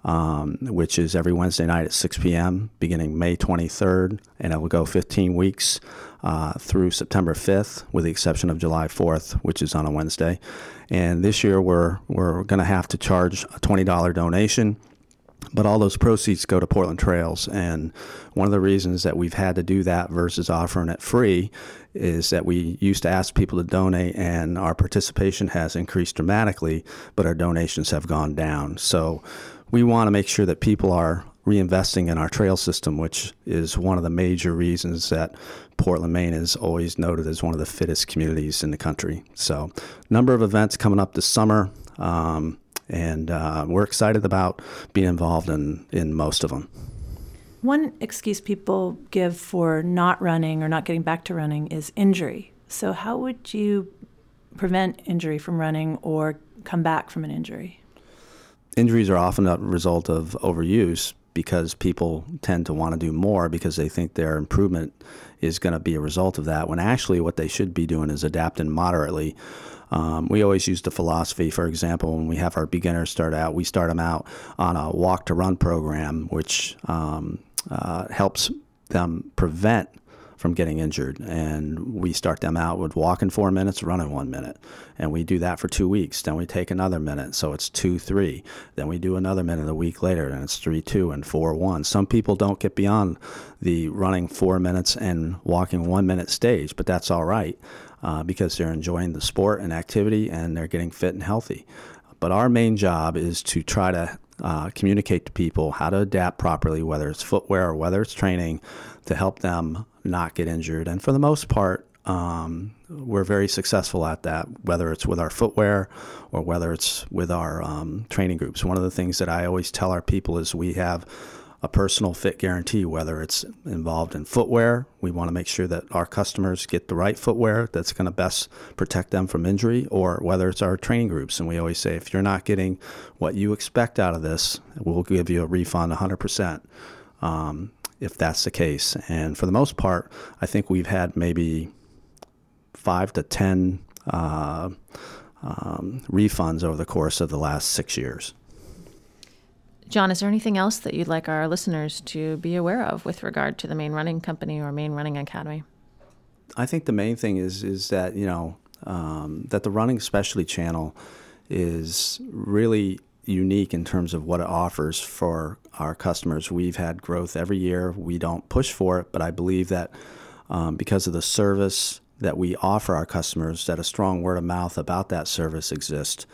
um, which is every Wednesday night at 6 p.m. beginning May 23rd, and it will go 15 weeks uh, through September 5th, with the exception of July 4th, which is on a Wednesday. And this year we're we're going to have to charge a $20 donation but all those proceeds go to Portland Trails. And one of the reasons that we've had to do that versus offering it free is that we used to ask people to donate, and our participation has increased dramatically, but our donations have gone down. So we want to make sure that people are reinvesting in our trail system, which is one of the major reasons that Portland, Maine is always noted as one of the fittest communities in the country. So, number of events coming up this summer. Um, and uh, we're excited about being involved in, in most of them. One excuse people give for not running or not getting back to running is injury. So, how would you prevent injury from running or come back from an injury? Injuries are often a result of overuse because people tend to want to do more because they think their improvement is going to be a result of that, when actually what they should be doing is adapting moderately um, we always use the philosophy, for example, when we have our beginners start out, we start them out on a walk to run program, which um, uh, helps them prevent from getting injured. And we start them out with walking four minutes, running one minute. And we do that for two weeks. Then we take another minute. So it's two, three. Then we do another minute a week later, and it's three, two, and four, one. Some people don't get beyond the running four minutes and walking one minute stage, but that's all right uh, because they're enjoying the sport and activity and they're getting fit and healthy. But our main job is to try to uh, communicate to people how to adapt properly, whether it's footwear or whether it's training, to help them not get injured. And for the most part, um, we're very successful at that, whether it's with our footwear or whether it's with our um, training groups. One of the things that I always tell our people is we have a personal fit guarantee, whether it's involved in footwear. We want to make sure that our customers get the right footwear that's going to best protect them from injury, or whether it's our training groups. And we always say, if you're not getting what you expect out of this, we'll give you a refund 100%. Um, if that's the case. And for the most part, I think we've had maybe five to 10 uh, um, refunds over the course of the last six years. John, is there anything else that you'd like our listeners to be aware of with regard to the Maine Running Company or Maine Running Academy? I think the main thing is is that you know um, that the running specialty channel is really unique in terms of what it offers for our customers. We've had growth every year. We don't push for it, but I believe that um, because of the service that we offer our customers, that a strong word of mouth about that service exists,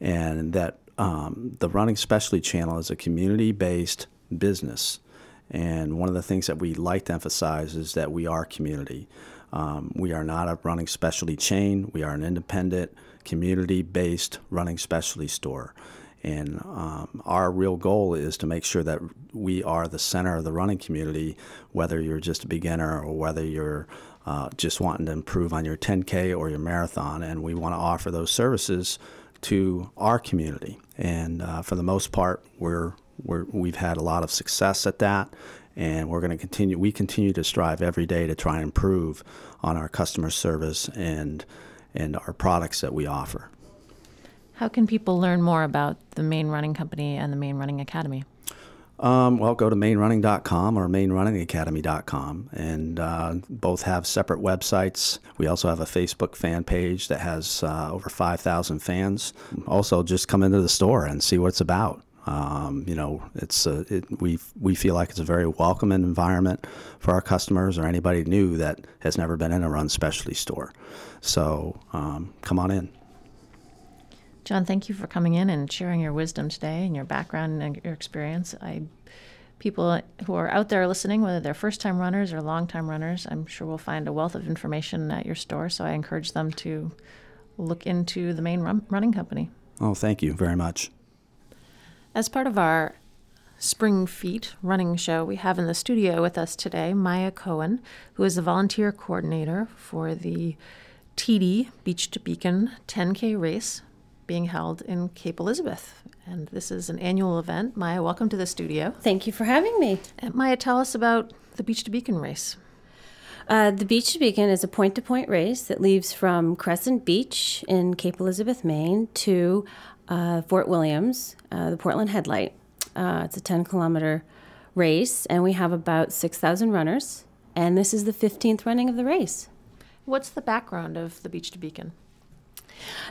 and that um, the Running Specialty Channel is a community based business. And one of the things that we like to emphasize is that we are community. Um, we are not a running specialty chain, we are an independent, community based running specialty store. And um, our real goal is to make sure that we are the center of the running community, whether you're just a beginner or whether you're uh, just wanting to improve on your 10K or your marathon. And we want to offer those services to our community. And uh, for the most part, we're, we're, we've had a lot of success at that. And we're going to continue, we continue to strive every day to try and improve on our customer service and, and our products that we offer. How can people learn more about the Maine Running Company and the Maine Running Academy? Um, well, go to mainerunning.com or mainerunningacademy.com, and uh, both have separate websites. We also have a Facebook fan page that has uh, over 5,000 fans. Also, just come into the store and see what it's about. Um, you know, it's a, it, we we feel like it's a very welcoming environment for our customers or anybody new that has never been in a run specialty store. So um, come on in. John, thank you for coming in and sharing your wisdom today and your background and your experience. I people who are out there listening, whether they're first time runners or long time runners, I'm sure will find a wealth of information at your store. So I encourage them to look into the Maine run- running company. Oh, thank you very much. As part of our Spring Feet running show, we have in the studio with us today Maya Cohen, who is the volunteer coordinator for the TD Beach to Beacon 10K race being held in Cape Elizabeth. And this is an annual event. Maya, welcome to the studio. Thank you for having me. And Maya, tell us about the Beach to Beacon race. Uh, the Beach to Beacon is a point to point race that leaves from Crescent Beach in Cape Elizabeth, Maine, to uh, Fort Williams, uh, the Portland Headlight. Uh, it's a 10 kilometer race, and we have about 6,000 runners. And this is the 15th running of the race. What's the background of the Beach to Beacon?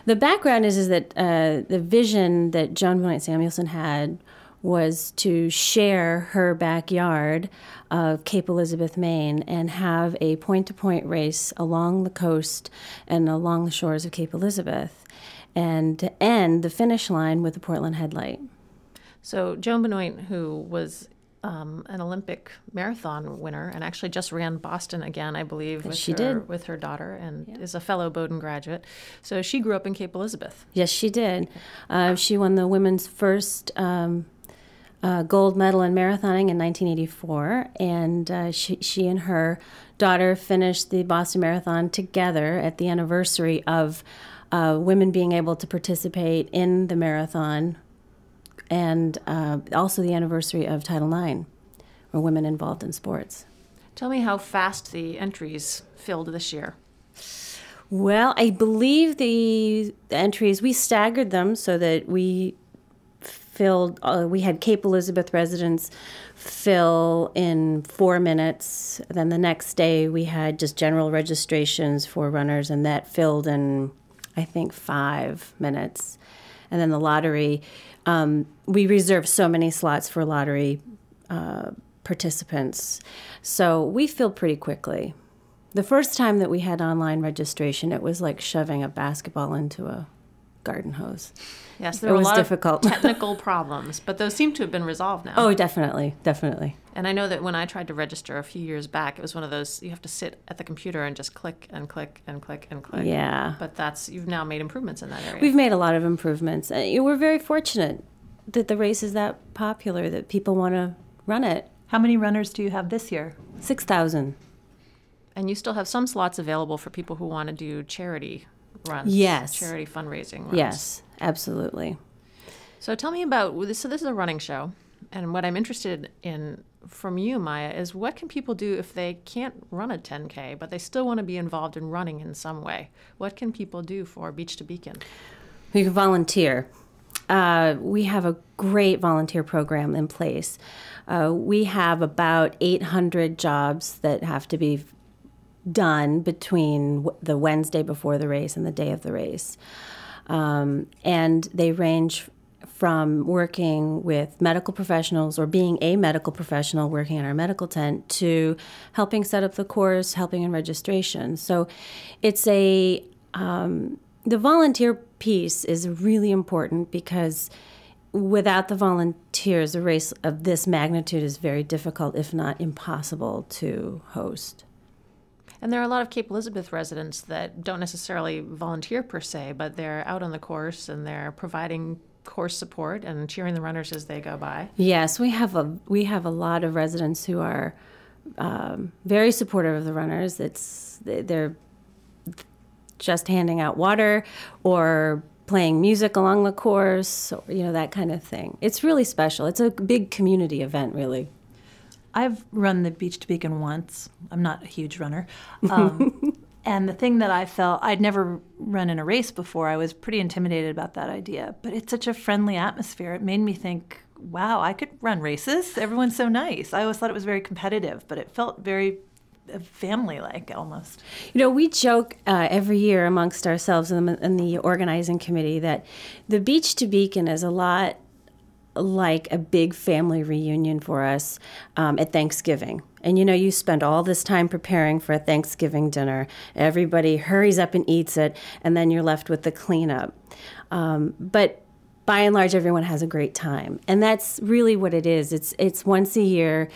The background is, is that uh, the vision that Joan Benoit Samuelson had was to share her backyard of Cape Elizabeth, Maine, and have a point to point race along the coast and along the shores of Cape Elizabeth, and to end the finish line with the Portland Headlight. So, Joan Benoit, who was um, an Olympic marathon winner and actually just ran Boston again, I believe, with she her did. with her daughter, and is a fellow Bowdoin graduate. So she grew up in Cape Elizabeth. Yes, she did. Uh, she won the women's first um, uh, gold medal in marathoning in 1984, and uh, she, she and her daughter finished the Boston Marathon together at the anniversary of uh, women being able to participate in the marathon, and uh, also the anniversary of Title IX, or women involved in sports. Tell me how fast the entries filled this year. Well, I believe the entries we staggered them so that we filled. Uh, we had Cape Elizabeth residents fill in four minutes. Then the next day we had just general registrations for runners, and that filled in, I think, five minutes. And then the lottery, um, we reserve so many slots for lottery uh, participants, so we fill pretty quickly. The first time that we had online registration, it was like shoving a basketball into a garden hose. Yes, It there were was a lot difficult. of technical problems, but those seem to have been resolved now. Oh, definitely, definitely. And I know that when I tried to register a few years back, it was one of those you have to sit at the computer and just click and click and click and click. Yeah. But that's you've now made improvements in that area. We've made a lot of improvements. Uh, We're very fortunate that the race is that popular that people want to run it. How many runners do you have this year? 6,000. and you still have some slots available for people who want to do charity runs. Yes. Charity fundraising runs. Yes, absolutely. So tell me about this. so this is a running show, and what I'm interested in from you, Maya, is what can people do if they can't run a 10k, but they still want to be involved in running in some way? What can people do for Beach to Beacon? You can volunteer. Uh, we have a great volunteer program in place. Uh, we have about 800 jobs that have to be done between w- the Wednesday before the race and the day of the race. Um, and they range from working with medical professionals or being a medical professional working in our medical tent to helping set up the course, helping in registration. So it's a um, the volunteer piece is really important because without the volunteers, a race of this magnitude is very difficult, if not impossible, to host. And there are a lot of Cape Elizabeth residents that don't necessarily volunteer per se, but they're out on the course and they're providing course support and cheering the runners as they go by. Yes, we have a we have a lot of residents who are um, very supportive of the runners. It's they're just handing out water or playing music along the course, or, you know that kind of thing. It's really special. It's a big community event, really. I've run the Beach to Beacon once. I'm not a huge runner. Um, and the thing that I felt, I'd never run in a race before. I was pretty intimidated about that idea. But it's such a friendly atmosphere. It made me think, wow, I could run races. Everyone's so nice. I always thought it was very competitive, but it felt very family like almost. You know, we joke uh, every year amongst ourselves in the, in the organizing committee that the Beach to Beacon is a lot like a big family reunion for us um, at Thanksgiving. And you know, you spend all this time preparing for a Thanksgiving dinner. Everybody hurries up and eats it, and then you're left with the cleanup. Um, but by and large, everyone has a great time, and that's really what it is. It's it's once a year.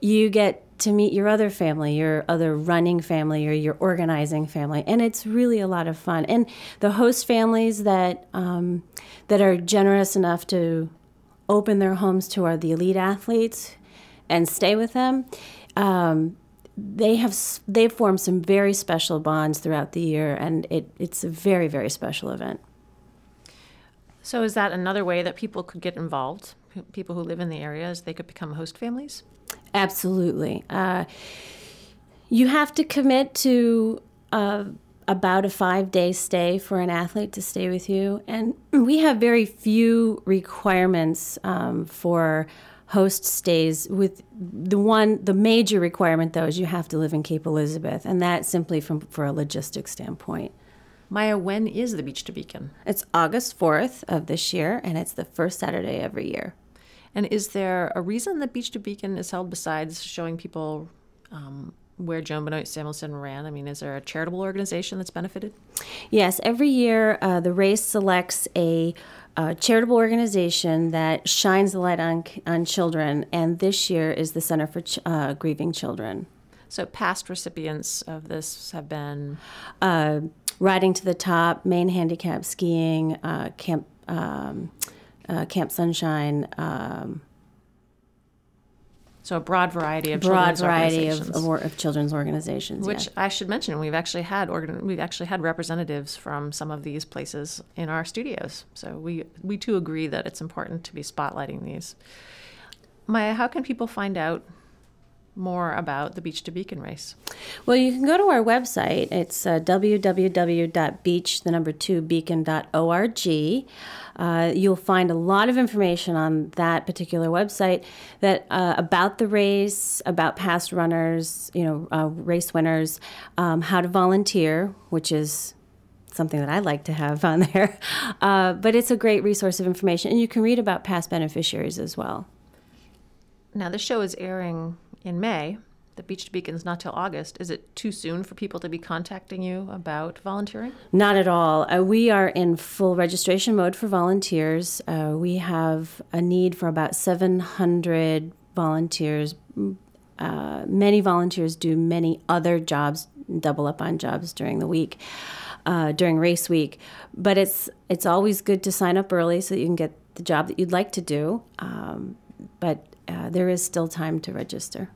You get to meet your other family, your other running family, or your organizing family, and it's really a lot of fun. And the host families that um, that are generous enough to open their homes to our the elite athletes and stay with them. Um, they have they've formed some very special bonds throughout the year, and it, it's a very very special event. So is that another way that people could get involved? People who live in the areas, they could become host families? Absolutely. Uh, You have to commit to uh, about a five day stay for an athlete to stay with you. And we have very few requirements um, for host stays with the one the major requirement though is you have to live in cape elizabeth and that simply from for a logistics standpoint Maya, when is the Beach to Beacon? it's august 4th of this year and it's the first saturday every year And is there a reason that Beach to Beacon is held besides showing people um, where Joan Benoit Samuelson ran? I mean, is there a charitable organization that's benefited? Yes, every year uh, the race selects a uh, charitable organization that shines the light on on children, and this year is the Center for Ch- uh, Grieving Children. So, past recipients of this have been Uh, Riding to the Top, Maine Handicap Skiing, uh, Camp um, uh, Camp Sunshine, um, so a broad variety of broad children's variety of, organizations. of, of children's organizations. Which yeah. I should mention, we've actually had organ- we've actually had representatives from some of these places in our studios. So we we too agree that it's important to be spotlighting these. Maya, how can people find out more about the Beach to Beacon race? Well, you can go to our website. It's uh, www.beach, the number two, beacon.org. Uh, you'll find a lot of information on that particular website that uh, about the race, about past runners, you know, uh, race winners, um, how to volunteer, which is something that I like to have on there. Uh, but it's a great resource of information, and you can read about past beneficiaries as well. Now, the show is airing in May. The Beach to Beacon's not till August. Is it too soon for people to be contacting you about volunteering? Not at all. Uh, we are in full registration mode for volunteers. Uh, we have a need for about 700 volunteers. Mm, Uh, many volunteers do many other jobs, double up on jobs during the week, uh, during race week. But it's it's always good to sign up early so that you can get the job that you'd like to do. Um, but uh, there is still time to register.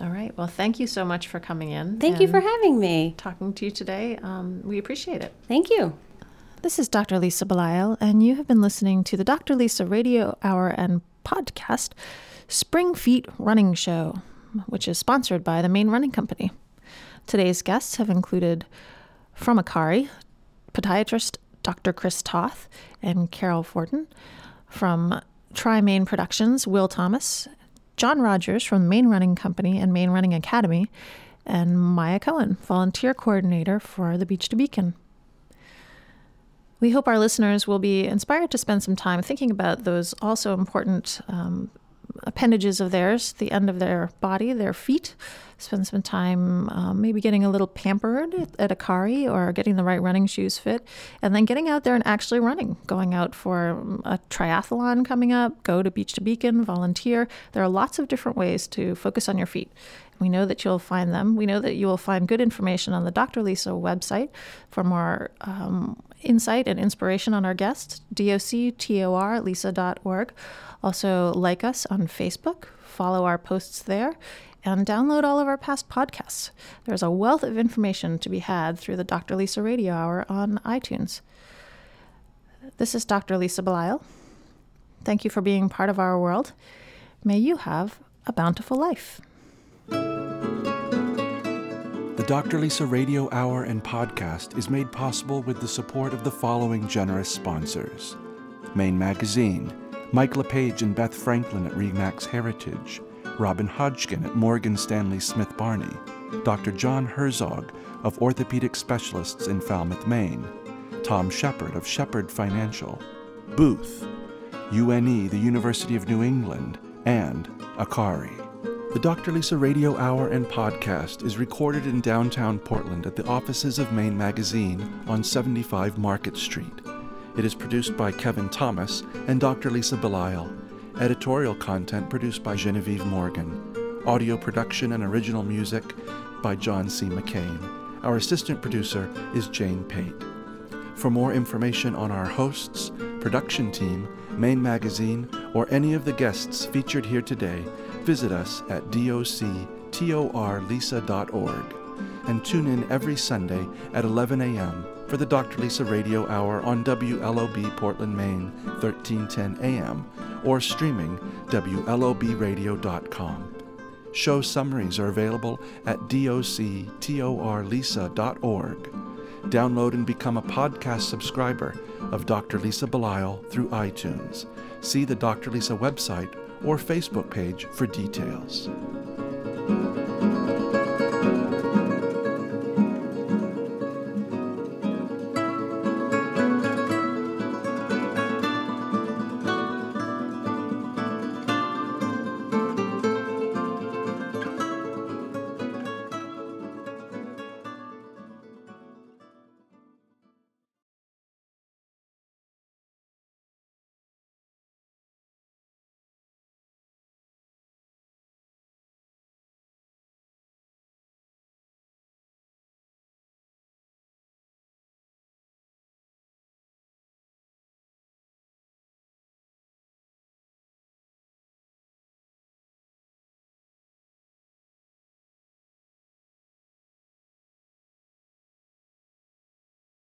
All right. Well, thank you so much for coming in. Thank you for having me. talking to you today. Um, we appreciate it. Thank you. This is Dr. Lisa Belisle, and you have been listening to the Dr. Lisa Radio Hour and podcast Spring Feet Running Show, which is sponsored by the Maine Running Company. Today's guests have included from Akari, podiatrist Dr. Chris Toth and Carol Fortin, from Tri Maine Productions, Will Thomas, John Rogers from the Maine Running Company and Maine Running Academy, and Maya Cohen, volunteer coordinator for the Beach to Beacon. We hope our listeners will be inspired to spend some time thinking about those also important um, appendages of theirs, the end of their body, their feet. Spend some time um, maybe getting a little pampered at, at Akari or getting the right running shoes fit, and then getting out there and actually running. Going out for um, a triathlon coming up, go to Beach to Beacon, volunteer. There are lots of different ways to focus on your feet. We know that you'll find them. We know that you will find good information on the Dr. Lisa website for more um, insight and inspiration on our guests, doctor lisa.org. Also, like us on Facebook, follow our posts there, and download all of our past podcasts. There's a wealth of information to be had through the Dr. Lisa Radio Hour on iTunes. This is Dr. Lisa Belisle. Thank you for being part of our world. May you have a bountiful life. The Dr. Lisa Radio Hour and podcast is made possible with the support of the following generous sponsors Maine Magazine, Mike LePage and Beth Franklin at Remax Heritage, Robin Hodgkin at Morgan Stanley Smith Barney, Dr. John Herzog of Orthopedic Specialists in Falmouth, Maine, Tom Shepard of Shepard Financial, Booth, UNE, the University of New England, and Akari. The Dr. Lisa Radio Hour and podcast is recorded in downtown Portland at the offices of Maine Magazine on 75 Market Street. It is produced by Kevin Thomas and Dr. Lisa Belisle. Editorial content produced by Genevieve Morgan. Audio production and original music by John C. McCain. Our assistant producer is Jane Pate. For more information on our hosts, production team, Maine Magazine, or any of the guests featured here today, visit us at doctorlisa.org and tune in every Sunday at 11 a.m. for the Dr. Lisa Radio Hour on WLOB Portland, Maine, 1310 a.m. or streaming WLOBradio.com. Show summaries are available at doctorlisa.org. Download and become a podcast subscriber of Dr. Lisa Belisle through iTunes. See the Dr. Lisa website or Facebook page for details.